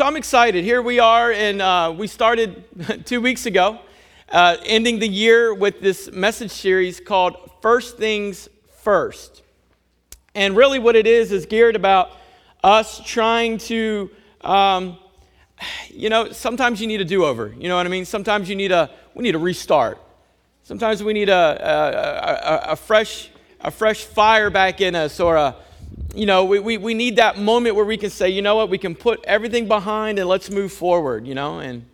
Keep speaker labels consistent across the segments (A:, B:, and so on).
A: So I'm excited. Here we are, and uh, we started two weeks ago, uh, ending the year with this message series called First Things First. And really, what it is is geared about us trying to, um, you know, sometimes you need a do over. You know what I mean? Sometimes you need a, we need a restart. Sometimes we need a, a, a, a fresh, a fresh fire back in us or a, you know, we, we, we need that moment where we can say, you know what, we can put everything behind and let's move forward, you know? And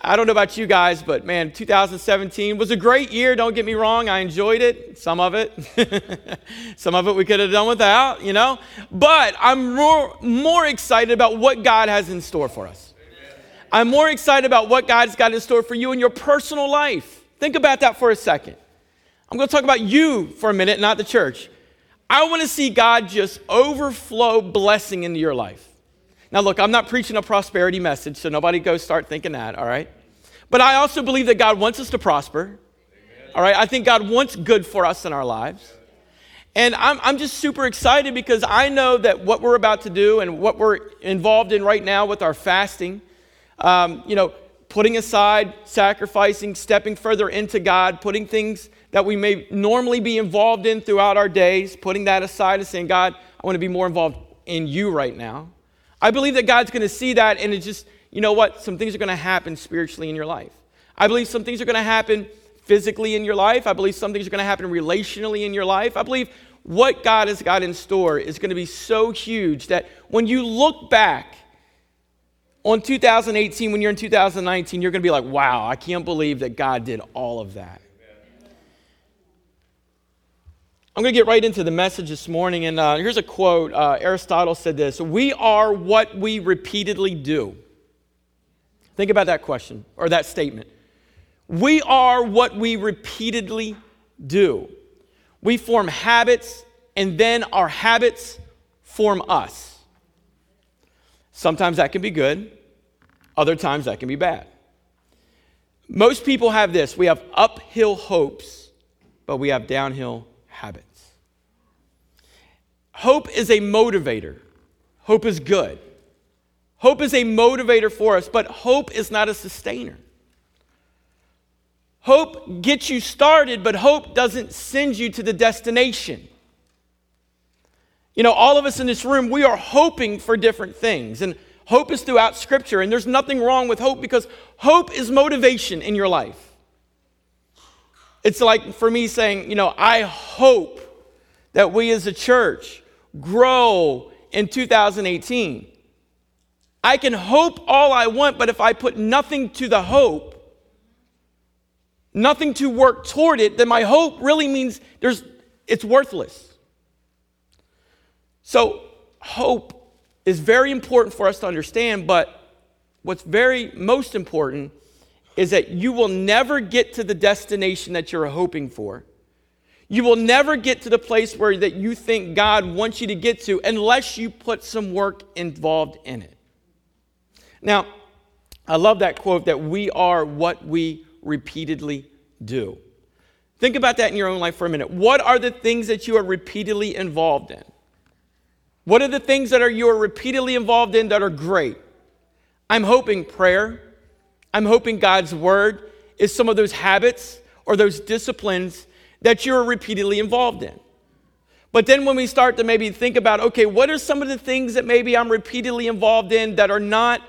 A: I don't know about you guys, but man, 2017 was a great year. Don't get me wrong. I enjoyed it, some of it. some of it we could have done without, you know? But I'm more, more excited about what God has in store for us. I'm more excited about what God's got in store for you in your personal life. Think about that for a second. I'm going to talk about you for a minute, not the church. I want to see God just overflow blessing into your life. Now, look, I'm not preaching a prosperity message, so nobody go start thinking that, all right? But I also believe that God wants us to prosper, Amen. all right? I think God wants good for us in our lives. And I'm, I'm just super excited because I know that what we're about to do and what we're involved in right now with our fasting, um, you know, putting aside, sacrificing, stepping further into God, putting things that we may normally be involved in throughout our days, putting that aside and saying, God, I want to be more involved in you right now. I believe that God's going to see that and it's just, you know what? Some things are going to happen spiritually in your life. I believe some things are going to happen physically in your life. I believe some things are going to happen relationally in your life. I believe what God has got in store is going to be so huge that when you look back on 2018, when you're in 2019, you're going to be like, wow, I can't believe that God did all of that. I'm going to get right into the message this morning, and uh, here's a quote. Uh, Aristotle said this We are what we repeatedly do. Think about that question or that statement. We are what we repeatedly do. We form habits, and then our habits form us. Sometimes that can be good, other times that can be bad. Most people have this we have uphill hopes, but we have downhill habits. Hope is a motivator. Hope is good. Hope is a motivator for us, but hope is not a sustainer. Hope gets you started, but hope doesn't send you to the destination. You know, all of us in this room, we are hoping for different things. And hope is throughout Scripture. And there's nothing wrong with hope because hope is motivation in your life. It's like for me saying, you know, I hope that we as a church grow in 2018. I can hope all I want, but if I put nothing to the hope, nothing to work toward it, then my hope really means there's it's worthless. So, hope is very important for us to understand, but what's very most important is that you will never get to the destination that you're hoping for. You will never get to the place where that you think God wants you to get to unless you put some work involved in it. Now, I love that quote that we are what we repeatedly do. Think about that in your own life for a minute. What are the things that you are repeatedly involved in? What are the things that are you are repeatedly involved in that are great? I'm hoping prayer, I'm hoping God's word is some of those habits or those disciplines that you're repeatedly involved in. But then when we start to maybe think about, okay, what are some of the things that maybe I'm repeatedly involved in that are not,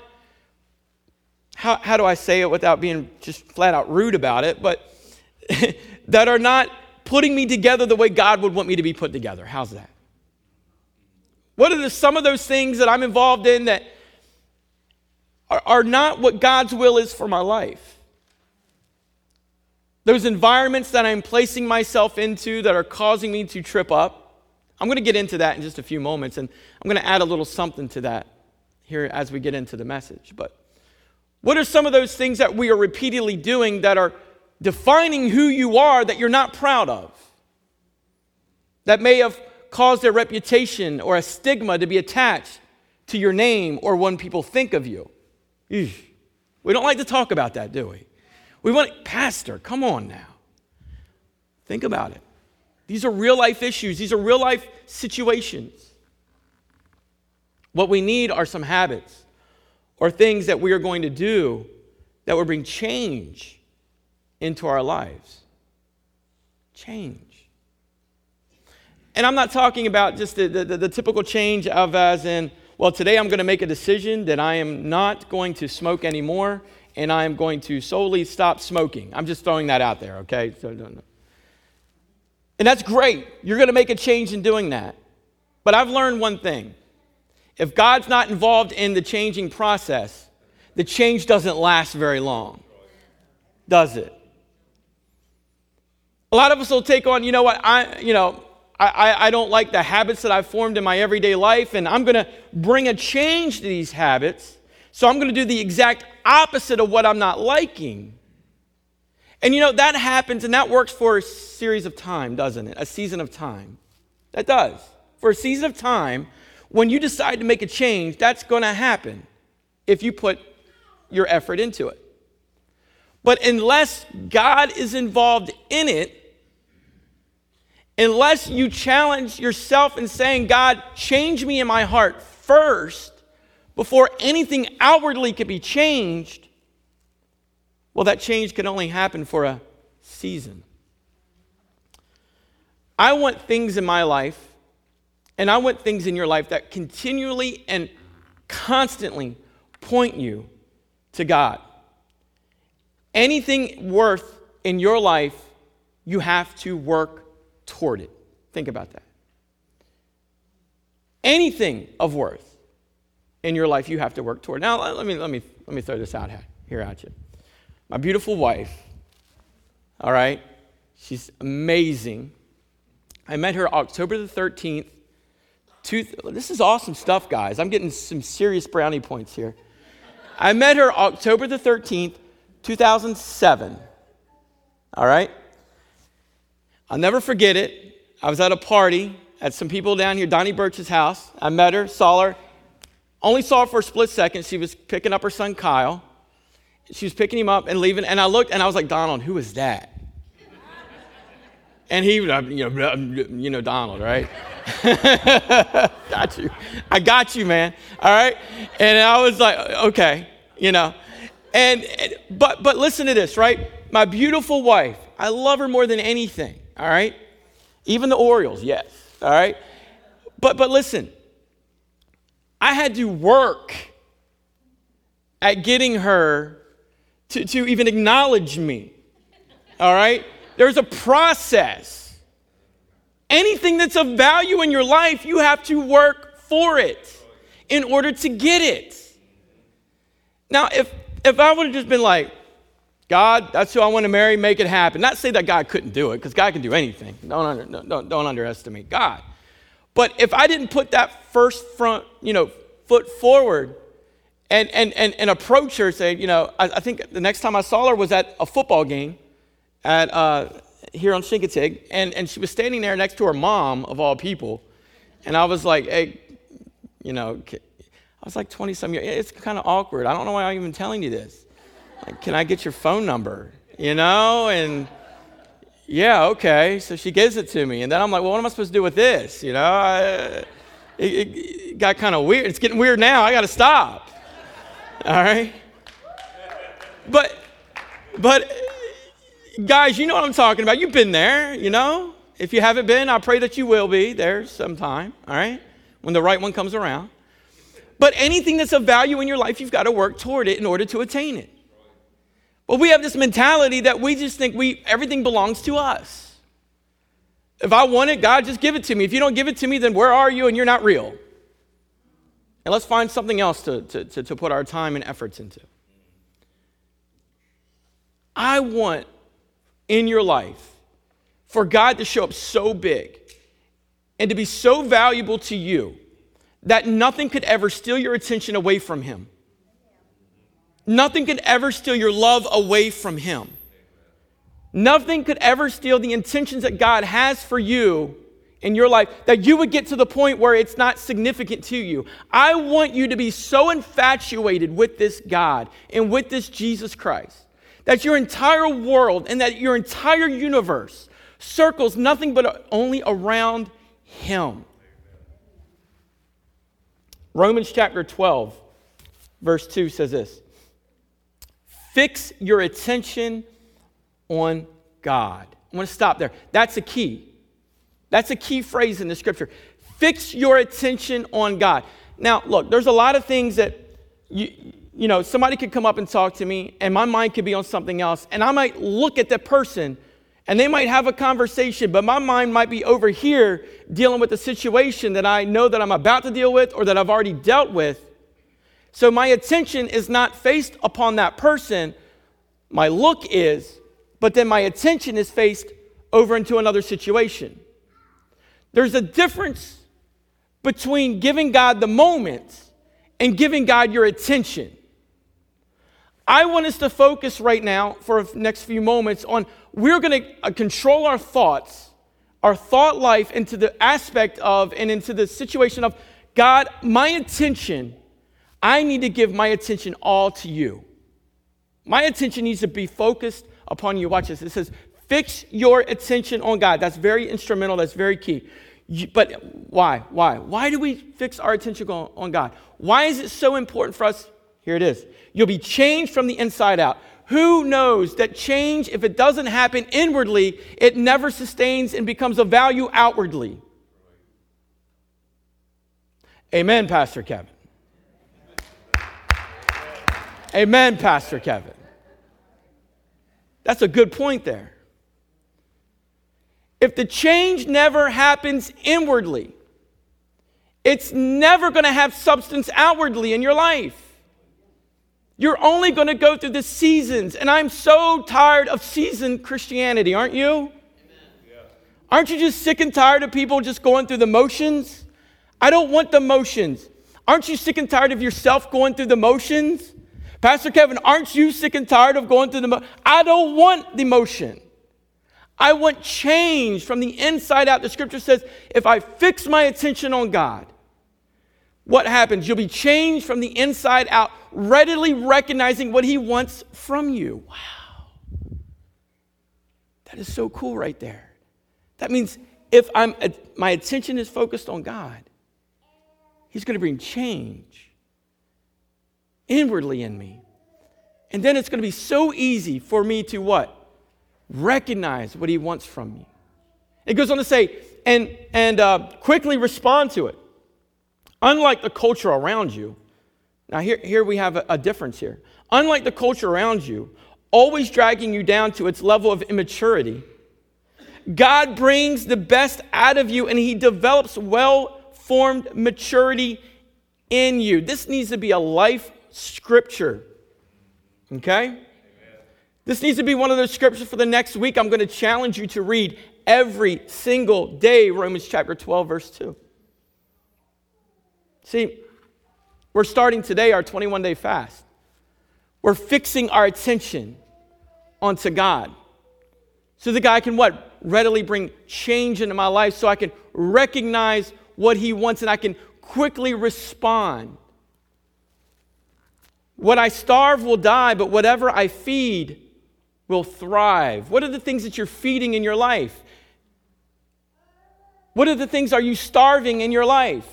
A: how, how do I say it without being just flat out rude about it, but that are not putting me together the way God would want me to be put together? How's that? What are the, some of those things that I'm involved in that are, are not what God's will is for my life. Those environments that I'm placing myself into that are causing me to trip up. I'm going to get into that in just a few moments, and I'm going to add a little something to that here as we get into the message. But what are some of those things that we are repeatedly doing that are defining who you are that you're not proud of? That may have caused their reputation or a stigma to be attached to your name or when people think of you. We don't like to talk about that, do we? We want, Pastor, come on now. Think about it. These are real life issues, these are real life situations. What we need are some habits. or things that we are going to do that will bring change into our lives. Change. And I'm not talking about just the, the, the, typical change of as in, well, today I'm going to make a decision that I am not going to smoke anymore and I am going to solely stop smoking. I'm just throwing that out there, okay? So, no, no. And that's great. You're going to make a change in doing that. But I've learned one thing if God's not involved in the changing process, the change doesn't last very long, does it? A lot of us will take on, you know what, I, you know, I, I don't like the habits that I've formed in my everyday life, and I'm going to bring a change to these habits. So I'm going to do the exact opposite of what I'm not liking. And you know, that happens and that works for a series of time, doesn't it? A season of time. That does. For a season of time, when you decide to make a change, that's going to happen if you put your effort into it. But unless God is involved in it, unless you challenge yourself in saying, God, change me in my heart first before anything outwardly can be changed, well, that change can only happen for a season. I want things in my life, and I want things in your life that continually and constantly point you to God. Anything worth in your life, you have to work toward it. Think about that. Anything of worth in your life, you have to work toward. Now, let me, let me, let me throw this out here at you. My beautiful wife, all right, she's amazing. I met her October the 13th. Two, this is awesome stuff, guys. I'm getting some serious brownie points here. I met her October the 13th, 2007. All right? I'll never forget it. I was at a party at some people down here, Donnie Birch's house. I met her, saw her. Only saw her for a split second. She was picking up her son Kyle. She was picking him up and leaving. And I looked and I was like, Donald, who is that? And he, you know, you know Donald, right? got you. I got you, man. All right. And I was like, okay, you know. And but but listen to this, right? My beautiful wife. I love her more than anything. All right. Even the Orioles, yes. All right. But but listen. I had to work at getting her to, to even acknowledge me. All right? There's a process. Anything that's of value in your life, you have to work for it in order to get it. Now, if, if I would have just been like, God, that's who I want to marry, make it happen. Not say that God couldn't do it, because God can do anything. Don't, under, don't, don't underestimate God. But if I didn't put that first front, you know, foot forward, and, and, and, and approach her, say, you know, I, I, think the next time I saw her was at a football game at, uh, here on Chincoteague, and, and she was standing there next to her mom, of all people. And I was like, hey, you know, I was like 20 some years. It's kind of awkward. I don't know why I'm even telling you this. Can I get your phone number? You know? And yeah, okay. So she gives it to me. And then I'm like, well, what am I supposed to do with this? You know? I, it, it got kind of weird. It's getting weird now. I got to stop. All right? But, but, guys, you know what I'm talking about. You've been there, you know? If you haven't been, I pray that you will be there sometime, all right? When the right one comes around. But anything that's of value in your life, you've got to work toward it in order to attain it. But we have this mentality that we just think we everything belongs to us. If I want it, God, just give it to me. If you don't give it to me, then where are you and you're not real? And let's find something else to, to, to, to put our time and efforts into. I want in your life for God to show up so big and to be so valuable to you that nothing could ever steal your attention away from Him. Nothing could ever steal your love away from Him. Nothing could ever steal the intentions that God has for you in your life that you would get to the point where it's not significant to you. I want you to be so infatuated with this God and with this Jesus Christ that your entire world and that your entire universe circles nothing but only around Him. Romans chapter 12, verse 2 says this Fix your attention on God. I'm going to stop there. That's a key. That's a key phrase in the scripture. Fix your attention on God. Now, look, there's a lot of things that you, you know, somebody could come up and talk to me, and my mind could be on something else, and I might look at that person, and they might have a conversation, but my mind might be over here dealing with the situation that I know that I'm about to deal with or that I've already dealt with. So my attention is not faced upon that person. My look is, but then my attention is faced over into another situation. There's a difference between giving God the moment and giving God your attention. I want us to focus right now for the next few moments on we're going to uh, control our thoughts, our thought life into the aspect of and into the situation of God, my attention, I need to give my attention all to you. My attention needs to be focused upon you. Watch this. It says, fix your attention on God. That's very instrumental, that's very key. But why? Why? Why do we fix our attention on, on God? Why is it so important for us? Here it is. You'll be changed from the inside out. Who knows that change, if it doesn't happen inwardly, it never sustains and becomes of value outwardly? Amen, Pastor Kevin. Amen, Pastor Kevin. That's a good point there. If the change never happens inwardly, it's never going to have substance outwardly in your life. You're only going to go through the seasons. And I'm so tired of season Christianity, aren't you? Aren't you just sick and tired of people just going through the motions? I don't want the motions. Aren't you sick and tired of yourself going through the motions? Pastor Kevin, aren't you sick and tired of going through the motion? I don't want the motion. I want change from the inside out. The scripture says, if I fix my attention on God, what happens? You'll be changed from the inside out, readily recognizing what He wants from you. Wow. That is so cool right there. That means if I'm, my attention is focused on God, He's going to bring change inwardly in me. And then it's going to be so easy for me to what? recognize what he wants from me. It goes on to say, and, and uh, quickly respond to it. Unlike the culture around you, now here, here we have a, a difference here. Unlike the culture around you, always dragging you down to its level of immaturity, God brings the best out of you and he develops well formed maturity in you. This needs to be a life scripture. Okay? This needs to be one of those scriptures for the next week. I'm going to challenge you to read every single day Romans chapter 12, verse 2. See, we're starting today our 21 day fast. We're fixing our attention onto God. So the guy can what? Readily bring change into my life so I can recognize what he wants and I can quickly respond. What I starve will die, but whatever I feed will thrive? What are the things that you're feeding in your life? What are the things are you starving in your life?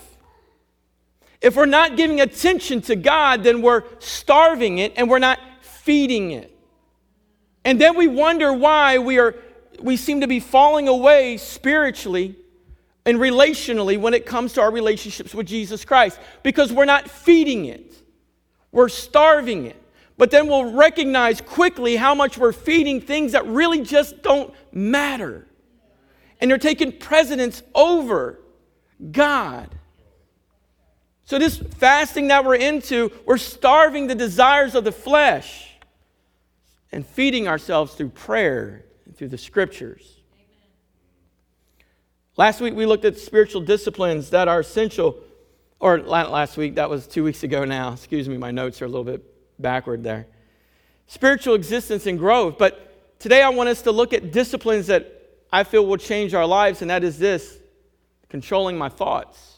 A: If we're not giving attention to God, then we're starving it and we're not feeding it. And then we wonder why we are we seem to be falling away spiritually and relationally when it comes to our relationships with Jesus Christ because we're not feeding it. We're starving it. But then we'll recognize quickly how much we're feeding things that really just don't matter. And they're taking precedence over God. So, this fasting that we're into, we're starving the desires of the flesh and feeding ourselves through prayer and through the scriptures. Last week we looked at spiritual disciplines that are essential, or last week, that was two weeks ago now. Excuse me, my notes are a little bit backward there. Spiritual existence and growth. But today I want us to look at disciplines that I feel will change our lives, and that is this controlling my thoughts.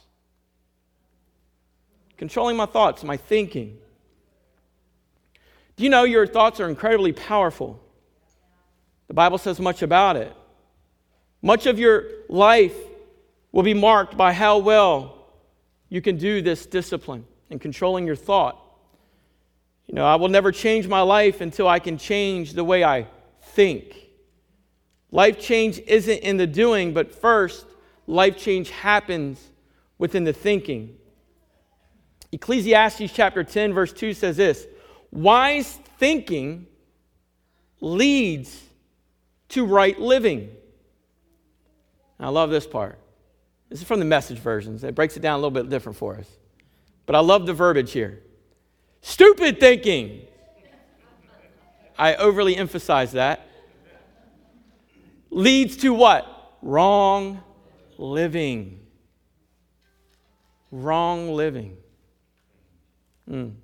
A: Controlling my thoughts, my thinking. Do you know your thoughts are incredibly powerful? The Bible says much about it. Much of your life will be marked by how well you can do this discipline in controlling your thought. You know, I will never change my life until I can change the way I think. Life change isn't in the doing, but first, life change happens within the thinking. Ecclesiastes chapter 10, verse 2 says this Wise thinking leads to right living. I love this part. This is from the message versions. It breaks it down a little bit different for us. But I love the verbiage here. Stupid thinking. I overly emphasize that. Leads to what? Wrong living. Wrong living. Mm.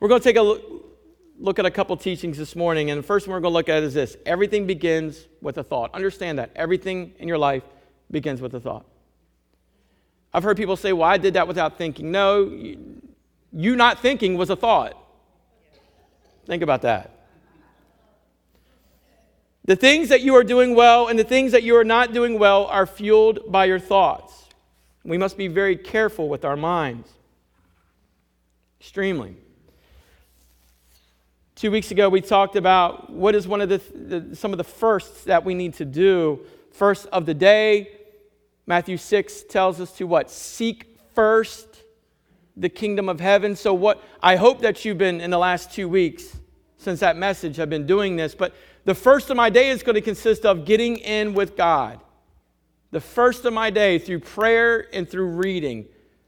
A: We're going to take a look, look at a couple teachings this morning, and the first one we're going to look at is this everything begins with a thought. Understand that. Everything in your life begins with a thought. I've heard people say, Well, I did that without thinking. No, you not thinking was a thought. Think about that. The things that you are doing well and the things that you are not doing well are fueled by your thoughts. We must be very careful with our minds. Extremely. Two weeks ago, we talked about what is one of the, the, some of the firsts that we need to do. First of the day, Matthew 6 tells us to what? Seek first the kingdom of heaven. So, what I hope that you've been in the last two weeks since that message have been doing this, but the first of my day is going to consist of getting in with God. The first of my day through prayer and through reading.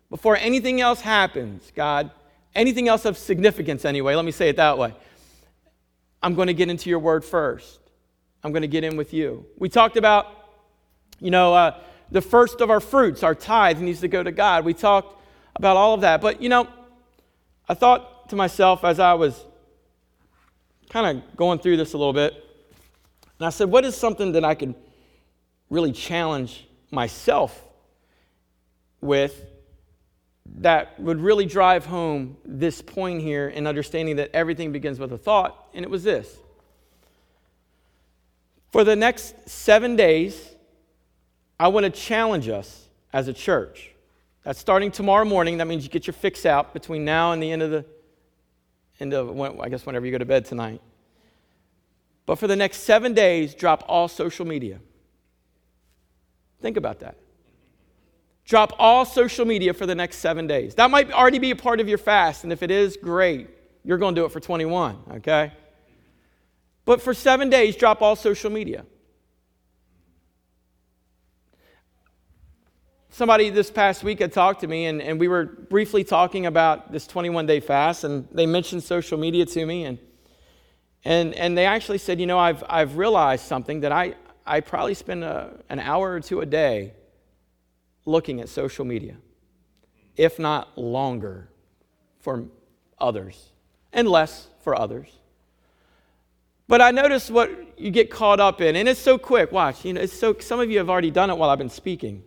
A: Before anything else happens, God, anything else of significance anyway, let me say it that way. I'm going to get into your word first. I'm going to get in with you. We talked about, you know, uh, the first of our fruits, our tithe needs to go to God. We talked about all of that. But, you know, I thought to myself as I was kind of going through this a little bit, and I said, what is something that I could really challenge myself with that would really drive home this point here in understanding that everything begins with a thought? And it was this. For the next seven days, I want to challenge us as a church. That's starting tomorrow morning. That means you get your fix out between now and the end of the end of I guess whenever you go to bed tonight. But for the next seven days, drop all social media. Think about that. Drop all social media for the next seven days. That might already be a part of your fast, and if it is, great. You're going to do it for 21, okay? But for seven days, drop all social media. Somebody this past week had talked to me, and, and we were briefly talking about this 21 day fast, and they mentioned social media to me. And and, and they actually said, you know, I've, I've realized something that I, I probably spend a, an hour or two a day looking at social media, if not longer for others, and less for others. But I notice what you get caught up in, and it's so quick. Watch, you know, it's so. Some of you have already done it while I've been speaking.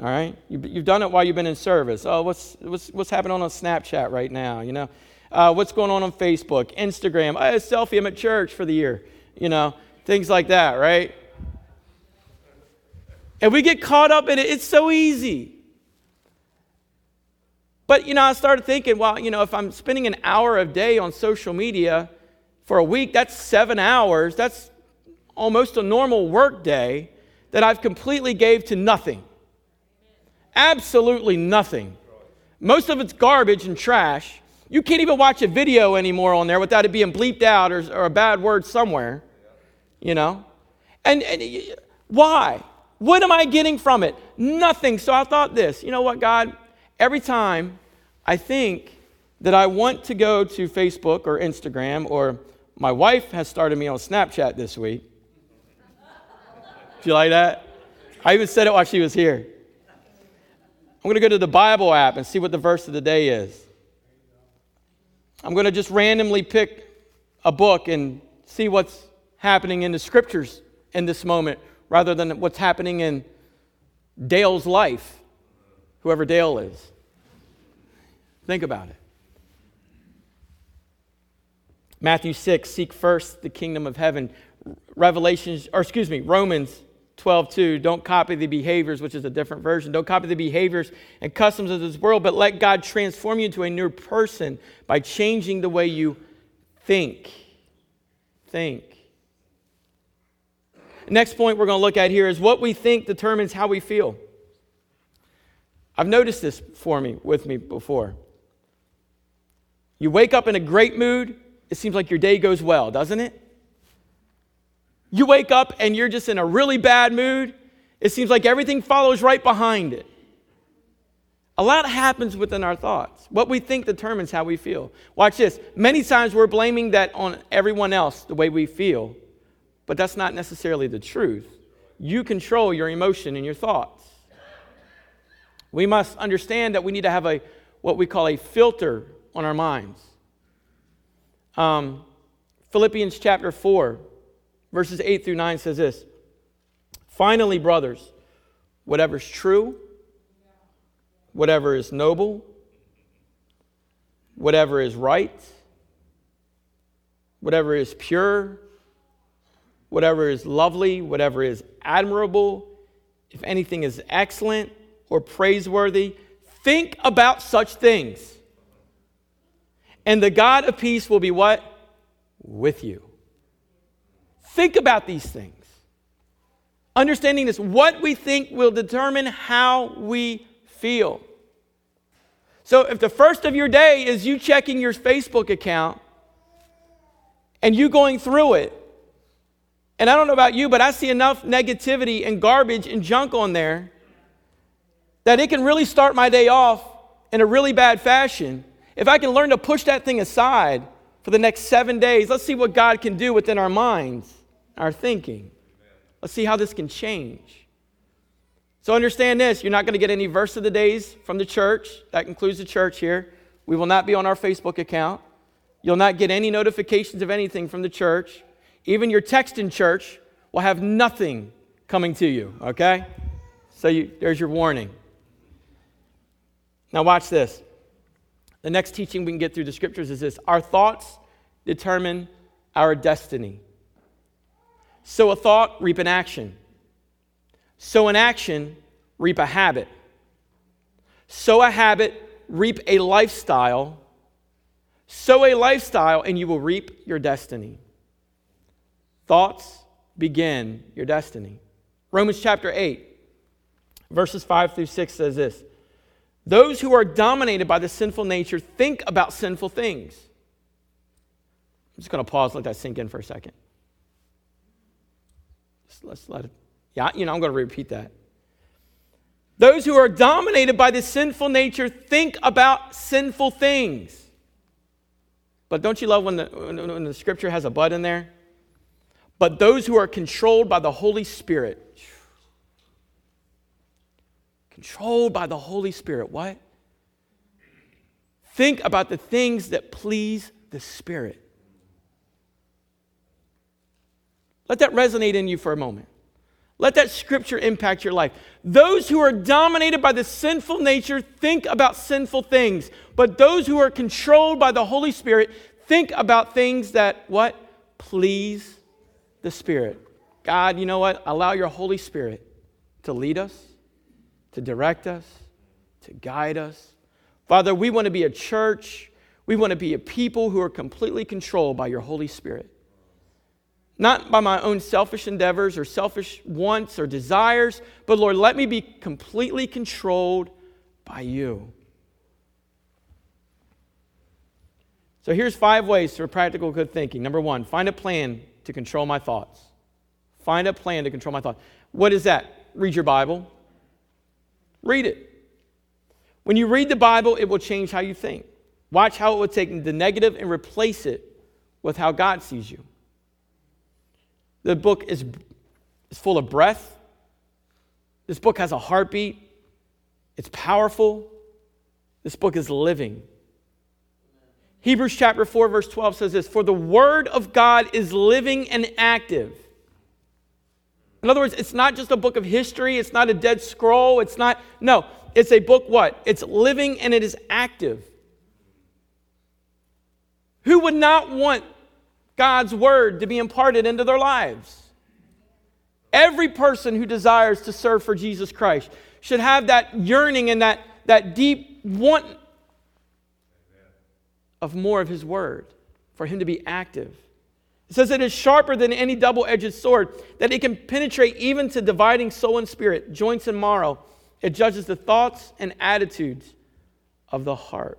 A: All right, you, you've done it while you've been in service. Oh, what's what's what's happening on Snapchat right now? You know, uh, what's going on on Facebook, Instagram. I had a selfie. I'm at church for the year. You know, things like that, right? And we get caught up in it. It's so easy. But, you know, I started thinking, well, you know, if I'm spending an hour a day on social media for a week, that's seven hours. That's almost a normal work day that I've completely gave to nothing. Absolutely nothing. Most of it's garbage and trash. You can't even watch a video anymore on there without it being bleeped out or, or a bad word somewhere, you know? And, and why? What am I getting from it? Nothing. So I thought this you know what, God? Every time I think that I want to go to Facebook or Instagram, or my wife has started me on Snapchat this week. Do you like that? I even said it while she was here. I'm going to go to the Bible app and see what the verse of the day is. I'm going to just randomly pick a book and see what's happening in the scriptures in this moment rather than what's happening in Dale's life, whoever Dale is. Think about it. Matthew 6, seek first the kingdom of heaven. Revelations, or excuse me, Romans 12, 2, don't copy the behaviors, which is a different version. Don't copy the behaviors and customs of this world, but let God transform you into a new person by changing the way you think. Think. Next point we're going to look at here is what we think determines how we feel. I've noticed this for me, with me before. You wake up in a great mood, it seems like your day goes well, doesn't it? You wake up and you're just in a really bad mood, it seems like everything follows right behind it. A lot happens within our thoughts. What we think determines how we feel. Watch this. Many times we're blaming that on everyone else, the way we feel, but that's not necessarily the truth. You control your emotion and your thoughts. We must understand that we need to have a what we call a filter on our minds. Um, Philippians chapter 4, verses 8 through 9 says this Finally, brothers, whatever is true, whatever is noble, whatever is right, whatever is pure, whatever is lovely, whatever is admirable, if anything is excellent or praiseworthy, think about such things. And the God of peace will be what? With you. Think about these things. Understanding this, what we think will determine how we feel. So, if the first of your day is you checking your Facebook account and you going through it, and I don't know about you, but I see enough negativity and garbage and junk on there that it can really start my day off in a really bad fashion. If I can learn to push that thing aside for the next seven days, let's see what God can do within our minds, our thinking. Let's see how this can change. So understand this you're not going to get any verse of the days from the church. That includes the church here. We will not be on our Facebook account. You'll not get any notifications of anything from the church. Even your text in church will have nothing coming to you, okay? So you, there's your warning. Now, watch this. The next teaching we can get through the scriptures is this Our thoughts determine our destiny. Sow a thought, reap an action. Sow an action, reap a habit. Sow a habit, reap a lifestyle. Sow a lifestyle, and you will reap your destiny. Thoughts begin your destiny. Romans chapter 8, verses 5 through 6 says this Those who are dominated by the sinful nature think about sinful things. I'm just going to pause, let that sink in for a second. Let's let it, yeah, you know, I'm going to repeat that. Those who are dominated by the sinful nature think about sinful things. But don't you love when the, when the scripture has a but in there? but those who are controlled by the Holy Spirit. Controlled by the Holy Spirit. What? Think about the things that please the Spirit. Let that resonate in you for a moment. Let that scripture impact your life. Those who are dominated by the sinful nature think about sinful things, but those who are controlled by the Holy Spirit think about things that what? Please the Spirit. God, you know what? Allow your Holy Spirit to lead us, to direct us, to guide us. Father, we want to be a church. We want to be a people who are completely controlled by your Holy Spirit. Not by my own selfish endeavors or selfish wants or desires, but Lord, let me be completely controlled by you. So here's five ways for practical good thinking. Number one, find a plan to control my thoughts. Find a plan to control my thoughts. What is that? Read your Bible. Read it. When you read the Bible, it will change how you think. Watch how it will take the negative and replace it with how God sees you. The book is, is full of breath. This book has a heartbeat. It's powerful. This book is living. Hebrews chapter 4, verse 12 says this For the word of God is living and active. In other words, it's not just a book of history, it's not a dead scroll, it's not, no, it's a book what? It's living and it is active. Who would not want God's word to be imparted into their lives? Every person who desires to serve for Jesus Christ should have that yearning and that, that deep want of more of His Word, for Him to be active. It says it is sharper than any double edged sword, that it can penetrate even to dividing soul and spirit, joints and marrow. It judges the thoughts and attitudes of the heart.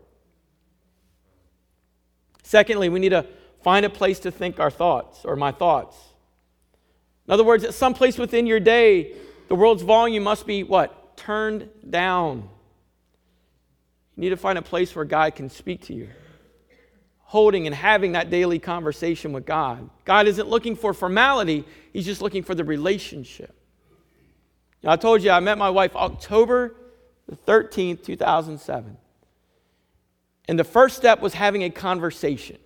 A: Secondly, we need to find a place to think our thoughts or my thoughts. In other words, at some place within your day, the world's volume must be what? Turned down. You need to find a place where God can speak to you holding and having that daily conversation with God. God isn't looking for formality, He's just looking for the relationship. Now, I told you I met my wife October the 13th, 2007. And the first step was having a conversation.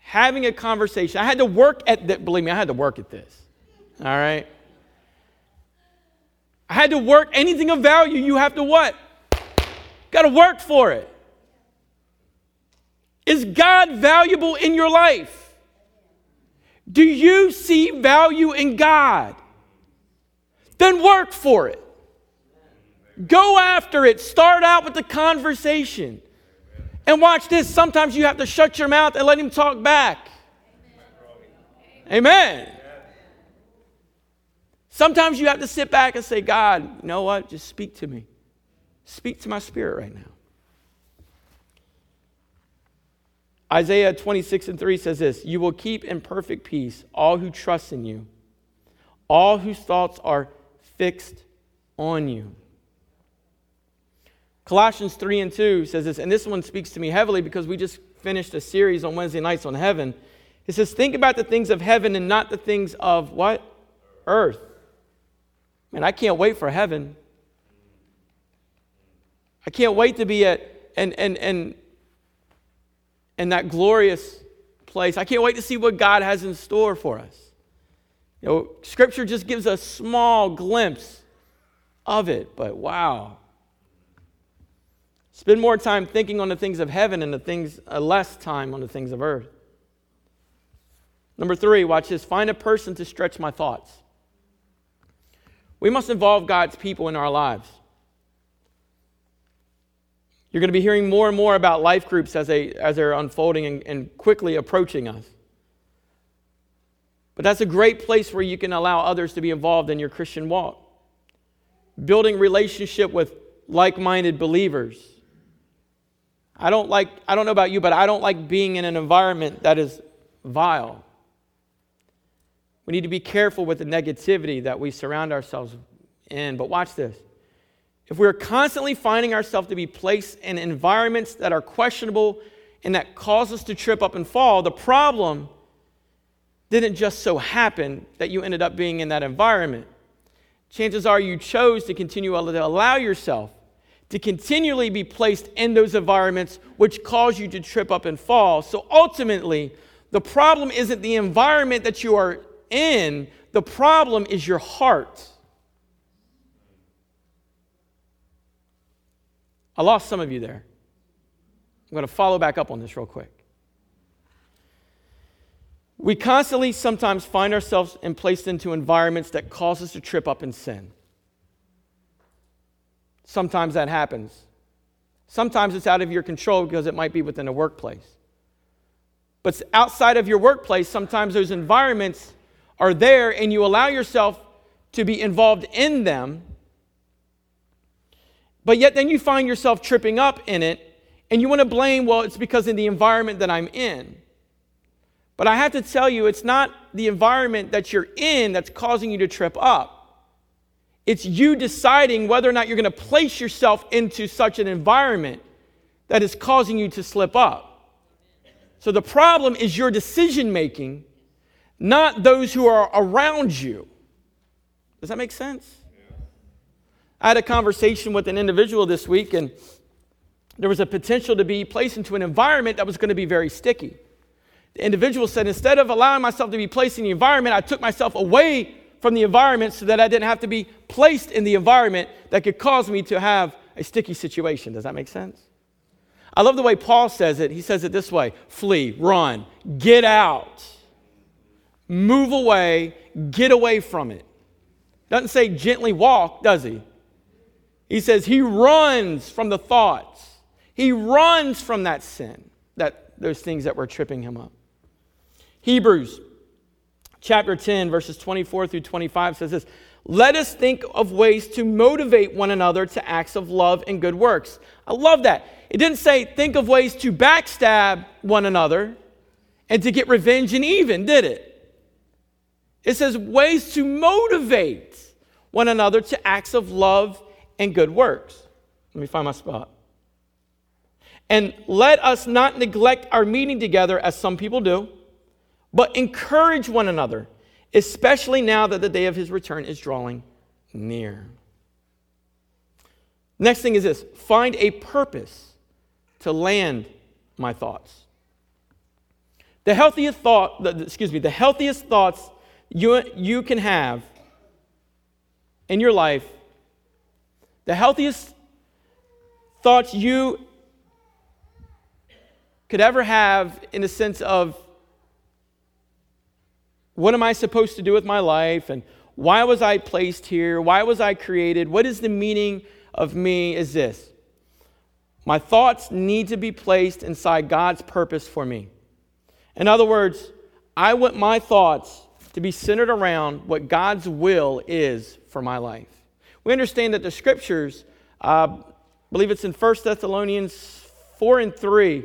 A: Having a conversation. I had to work at that, believe me, I had to work at this. All right? I had to work anything of value, you have to what? Got to work for it. Is God valuable in your life? Do you see value in God? Then work for it. Go after it. Start out with the conversation. And watch this. Sometimes you have to shut your mouth and let him talk back. Amen. Sometimes you have to sit back and say, God, you know what? Just speak to me. Speak to my spirit right now. Isaiah 26 and 3 says this You will keep in perfect peace all who trust in you, all whose thoughts are fixed on you. Colossians 3 and 2 says this, and this one speaks to me heavily because we just finished a series on Wednesday nights on heaven. It says, Think about the things of heaven and not the things of what? Earth. Man, I can't wait for heaven. I can't wait to be at and and and and that glorious place. I can't wait to see what God has in store for us. You know, scripture just gives a small glimpse of it, but wow. Spend more time thinking on the things of heaven and the things uh, less time on the things of earth. Number 3, watch this, find a person to stretch my thoughts. We must involve God's people in our lives. You're going to be hearing more and more about life groups as, they, as they're unfolding and, and quickly approaching us. But that's a great place where you can allow others to be involved in your Christian walk. Building relationship with like minded believers. I don't like, I don't know about you, but I don't like being in an environment that is vile. We need to be careful with the negativity that we surround ourselves in. But watch this if we're constantly finding ourselves to be placed in environments that are questionable and that cause us to trip up and fall, the problem didn't just so happen that you ended up being in that environment. Chances are you chose to continue to allow yourself to continually be placed in those environments which cause you to trip up and fall. So ultimately, the problem isn't the environment that you are in, the problem is your heart. I lost some of you there. I'm going to follow back up on this real quick. We constantly sometimes find ourselves and placed into environments that cause us to trip up in sin. Sometimes that happens. Sometimes it's out of your control because it might be within a workplace. But outside of your workplace, sometimes those environments are there and you allow yourself to be involved in them but yet then you find yourself tripping up in it and you want to blame, well, it's because of the environment that I'm in. But I have to tell you, it's not the environment that you're in that's causing you to trip up. It's you deciding whether or not you're going to place yourself into such an environment that is causing you to slip up. So the problem is your decision making, not those who are around you. Does that make sense? I had a conversation with an individual this week, and there was a potential to be placed into an environment that was going to be very sticky. The individual said, instead of allowing myself to be placed in the environment, I took myself away from the environment so that I didn't have to be placed in the environment that could cause me to have a sticky situation. Does that make sense? I love the way Paul says it. He says it this way flee, run, get out, move away, get away from it. Doesn't say gently walk, does he? He says he runs from the thoughts. He runs from that sin, that those things that were tripping him up. Hebrews chapter 10 verses 24 through 25 says this, "Let us think of ways to motivate one another to acts of love and good works." I love that. It didn't say think of ways to backstab one another and to get revenge and even, did it? It says ways to motivate one another to acts of love and good works. Let me find my spot. And let us not neglect our meeting together as some people do, but encourage one another, especially now that the day of his return is drawing near. Next thing is this find a purpose to land my thoughts. The healthiest thought, excuse me, the healthiest thoughts you, you can have in your life, the healthiest thoughts you could ever have in the sense of what am I supposed to do with my life and why was I placed here? Why was I created? What is the meaning of me? Is this my thoughts need to be placed inside God's purpose for me. In other words, I want my thoughts to be centered around what God's will is for my life. We understand that the scriptures, uh, I believe it's in 1 Thessalonians 4 and 3,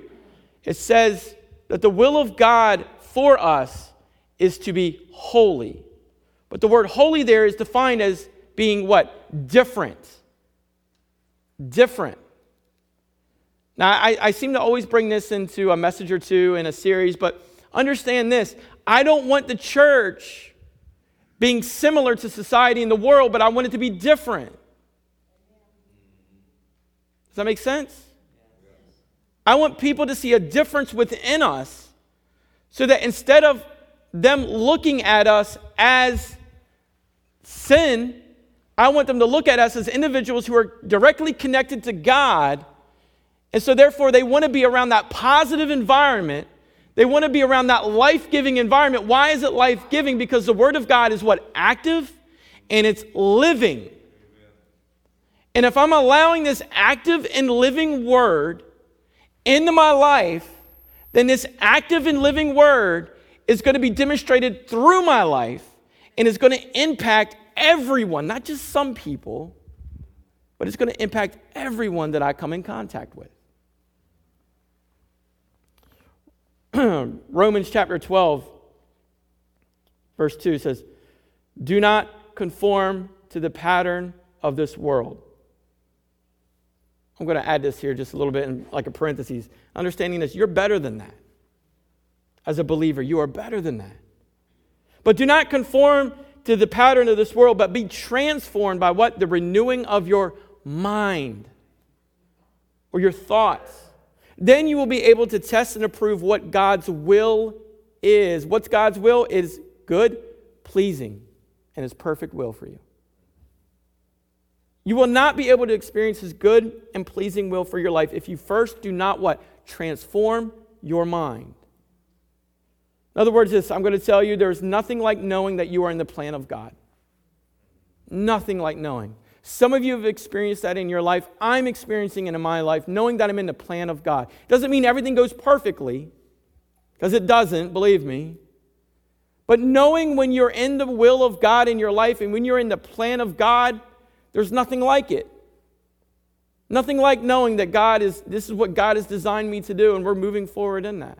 A: it says that the will of God for us is to be holy. But the word holy there is defined as being what? Different. Different. Now, I, I seem to always bring this into a message or two in a series, but understand this I don't want the church being similar to society in the world, but I want it to be different. Does that make sense? I want people to see a difference within us so that instead of them looking at us as sin, I want them to look at us as individuals who are directly connected to God. And so, therefore, they want to be around that positive environment they want to be around that life giving environment. Why is it life giving? Because the Word of God is what? Active and it's living. And if I'm allowing this active and living Word into my life, then this active and living Word is going to be demonstrated through my life and is going to impact everyone, not just some people, but it's going to impact everyone that I come in contact with. Romans chapter 12, verse 2 says, Do not conform to the pattern of this world. I'm going to add this here just a little bit in like a parenthesis. Understanding this, you're better than that. As a believer, you are better than that. But do not conform to the pattern of this world, but be transformed by what? The renewing of your mind or your thoughts then you will be able to test and approve what God's will is. What's God's will? Is good, pleasing, and His perfect will for you. You will not be able to experience His good and pleasing will for your life if you first do not what? Transform your mind. In other words, this I'm going to tell you there's nothing like knowing that you are in the plan of God. Nothing like knowing. Some of you have experienced that in your life. I'm experiencing it in my life, knowing that I'm in the plan of God. Doesn't mean everything goes perfectly, because it doesn't, believe me. But knowing when you're in the will of God in your life and when you're in the plan of God, there's nothing like it. Nothing like knowing that God is, this is what God has designed me to do, and we're moving forward in that.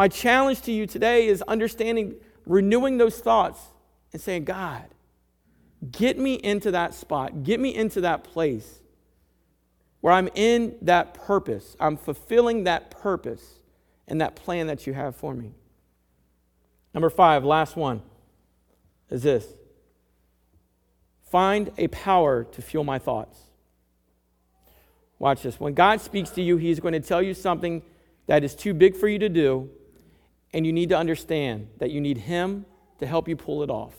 A: My challenge to you today is understanding, renewing those thoughts, and saying, God, Get me into that spot. Get me into that place where I'm in that purpose. I'm fulfilling that purpose and that plan that you have for me. Number five, last one, is this find a power to fuel my thoughts. Watch this. When God speaks to you, He's going to tell you something that is too big for you to do, and you need to understand that you need Him to help you pull it off.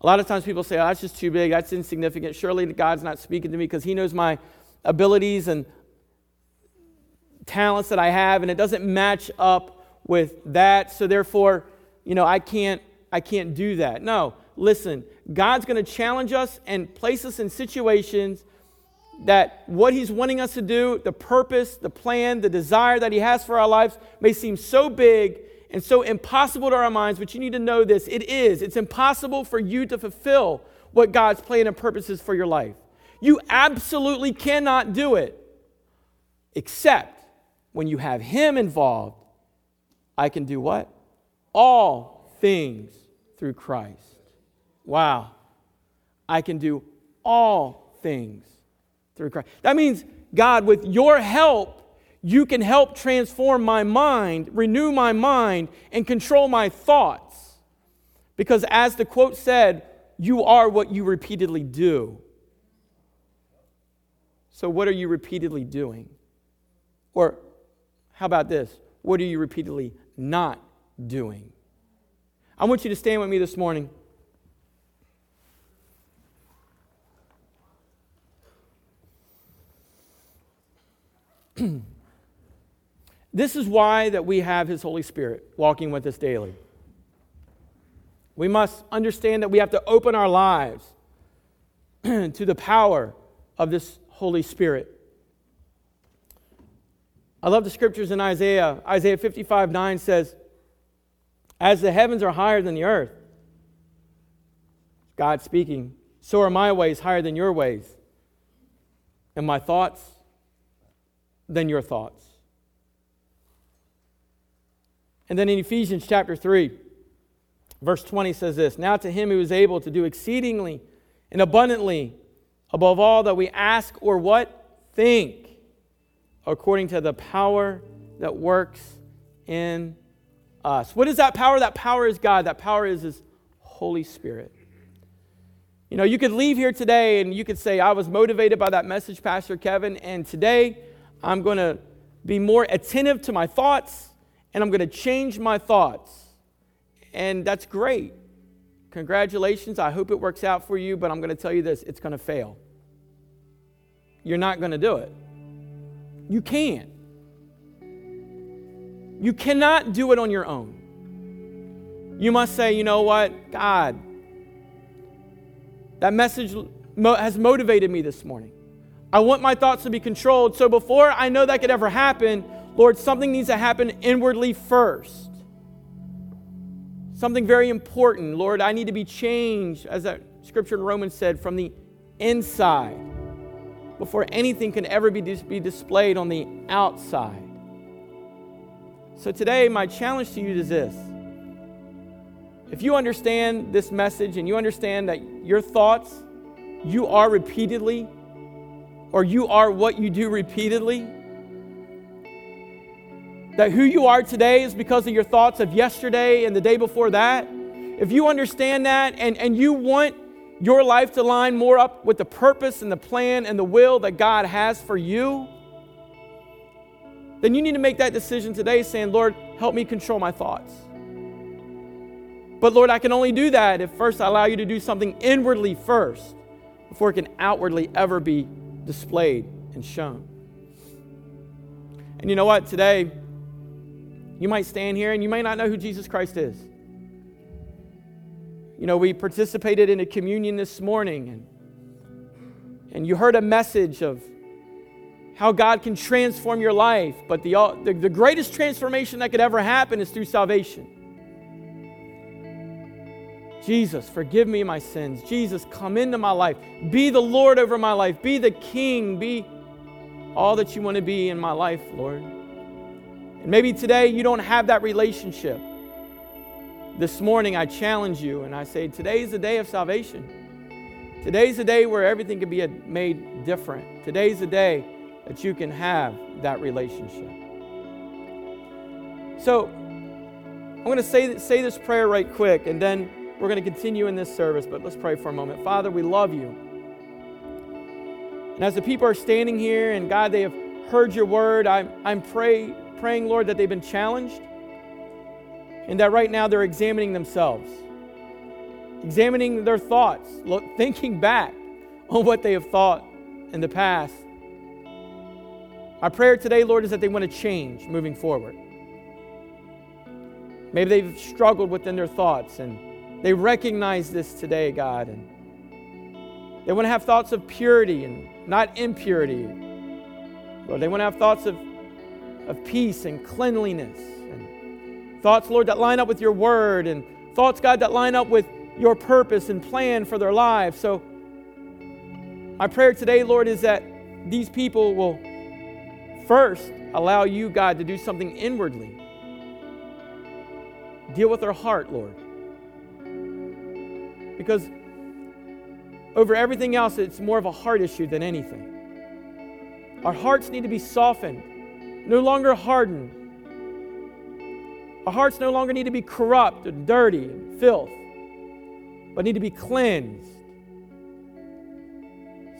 A: A lot of times people say, oh, that's just too big, that's insignificant. Surely God's not speaking to me because He knows my abilities and talents that I have and it doesn't match up with that. So therefore, you know, I can't I can't do that. No, listen, God's going to challenge us and place us in situations that what he's wanting us to do, the purpose, the plan, the desire that he has for our lives may seem so big and so impossible to our minds, but you need to know this. It is. It's impossible for you to fulfill what God's plan and purpose is for your life. You absolutely cannot do it except when you have him involved. I can do what? All things through Christ. Wow. I can do all things through Christ. That means, God, with your help, you can help transform my mind, renew my mind, and control my thoughts. Because as the quote said, you are what you repeatedly do. So, what are you repeatedly doing? Or, how about this? What are you repeatedly not doing? I want you to stand with me this morning. this is why that we have his holy spirit walking with us daily. We must understand that we have to open our lives to the power of this holy spirit. I love the scriptures in isaiah. Isaiah 55 9 says as the heavens are higher than the earth god speaking so are my ways higher than your ways and my thoughts than your thoughts. And then in Ephesians chapter 3, verse 20 says this Now to him who is able to do exceedingly and abundantly above all that we ask or what? Think, according to the power that works in us. What is that power? That power is God. That power is His Holy Spirit. You know, you could leave here today and you could say, I was motivated by that message, Pastor Kevin, and today I'm going to be more attentive to my thoughts and I'm going to change my thoughts. And that's great. Congratulations. I hope it works out for you, but I'm going to tell you this it's going to fail. You're not going to do it. You can't. You cannot do it on your own. You must say, you know what? God, that message has motivated me this morning. I want my thoughts to be controlled. So before I know that could ever happen, Lord, something needs to happen inwardly first. Something very important. Lord, I need to be changed, as that scripture in Romans said, from the inside before anything can ever be, dis- be displayed on the outside. So today, my challenge to you is this. If you understand this message and you understand that your thoughts, you are repeatedly or you are what you do repeatedly. That who you are today is because of your thoughts of yesterday and the day before that. If you understand that and, and you want your life to line more up with the purpose and the plan and the will that God has for you, then you need to make that decision today saying, Lord, help me control my thoughts. But Lord, I can only do that if first I allow you to do something inwardly first before it can outwardly ever be displayed and shown. And you know what? Today, you might stand here and you may not know who Jesus Christ is. You know, we participated in a communion this morning and, and you heard a message of how God can transform your life, but the, the, the greatest transformation that could ever happen is through salvation. Jesus, forgive me my sins. Jesus, come into my life. Be the Lord over my life. Be the King. Be all that you want to be in my life, Lord. And maybe today you don't have that relationship. This morning I challenge you and I say, today's the day of salvation. Today's the day where everything can be made different. Today's the day that you can have that relationship. So, I'm going to say, say this prayer right quick, and then we're going to continue in this service, but let's pray for a moment. Father, we love you. And as the people are standing here, and God, they have heard your word, I'm, I'm pray, praying, Lord, that they've been challenged and that right now they're examining themselves, examining their thoughts, look, thinking back on what they have thought in the past. My prayer today, Lord, is that they want to change moving forward. Maybe they've struggled within their thoughts and they recognize this today, God. And they want to have thoughts of purity and not impurity. Lord, they want to have thoughts of, of peace and cleanliness. And thoughts, Lord, that line up with your word. And thoughts, God, that line up with your purpose and plan for their lives. So, my prayer today, Lord, is that these people will first allow you, God, to do something inwardly. Deal with their heart, Lord. Because over everything else, it's more of a heart issue than anything. Our hearts need to be softened, no longer hardened. Our hearts no longer need to be corrupt and dirty and filth, but need to be cleansed.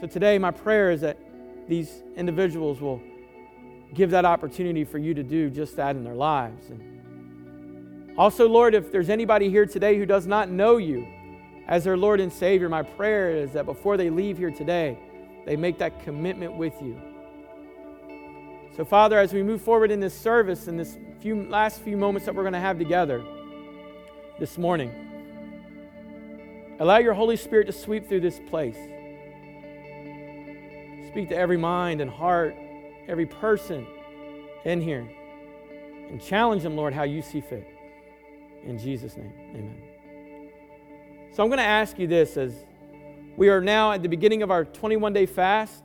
A: So today, my prayer is that these individuals will give that opportunity for you to do just that in their lives. And also, Lord, if there's anybody here today who does not know you, as their Lord and Savior, my prayer is that before they leave here today, they make that commitment with you. So, Father, as we move forward in this service in this few last few moments that we're going to have together this morning, allow your Holy Spirit to sweep through this place. Speak to every mind and heart, every person in here, and challenge them, Lord, how you see fit. In Jesus' name, amen. So I'm going to ask you this as we are now at the beginning of our 21 day fast,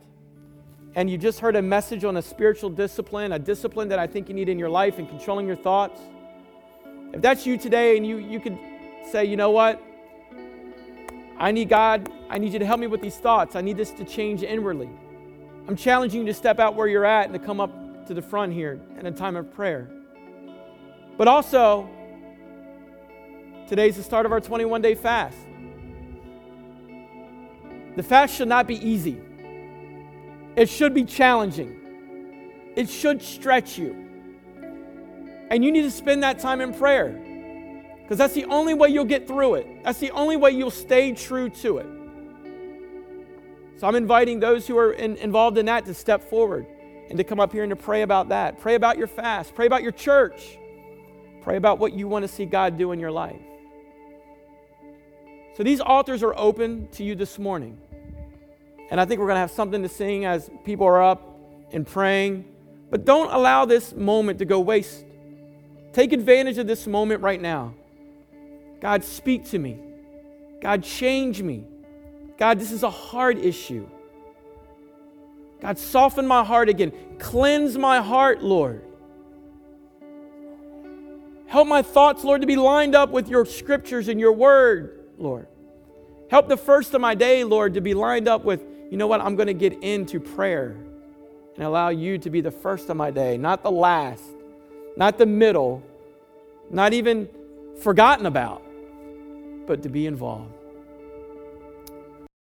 A: and you just heard a message on a spiritual discipline, a discipline that I think you need in your life and controlling your thoughts. If that's you today and you, you could say, you know what? I need God, I need you to help me with these thoughts. I need this to change inwardly. I'm challenging you to step out where you're at and to come up to the front here in a time of prayer. But also, Today's the start of our 21 day fast. The fast should not be easy, it should be challenging, it should stretch you. And you need to spend that time in prayer because that's the only way you'll get through it. That's the only way you'll stay true to it. So I'm inviting those who are in, involved in that to step forward and to come up here and to pray about that. Pray about your fast. Pray about your church. Pray about what you want to see God do in your life. So these altars are open to you this morning. And I think we're going to have something to sing as people are up and praying. But don't allow this moment to go waste. Take advantage of this moment right now. God, speak to me. God, change me. God, this is a hard issue. God, soften my heart again. Cleanse my heart, Lord. Help my thoughts, Lord, to be lined up with your scriptures and your word. Lord. Help the first of my day, Lord, to be lined up with, you know what, I'm going to get into prayer and allow you to be the first of my day, not the last, not the middle, not even forgotten about, but to be involved.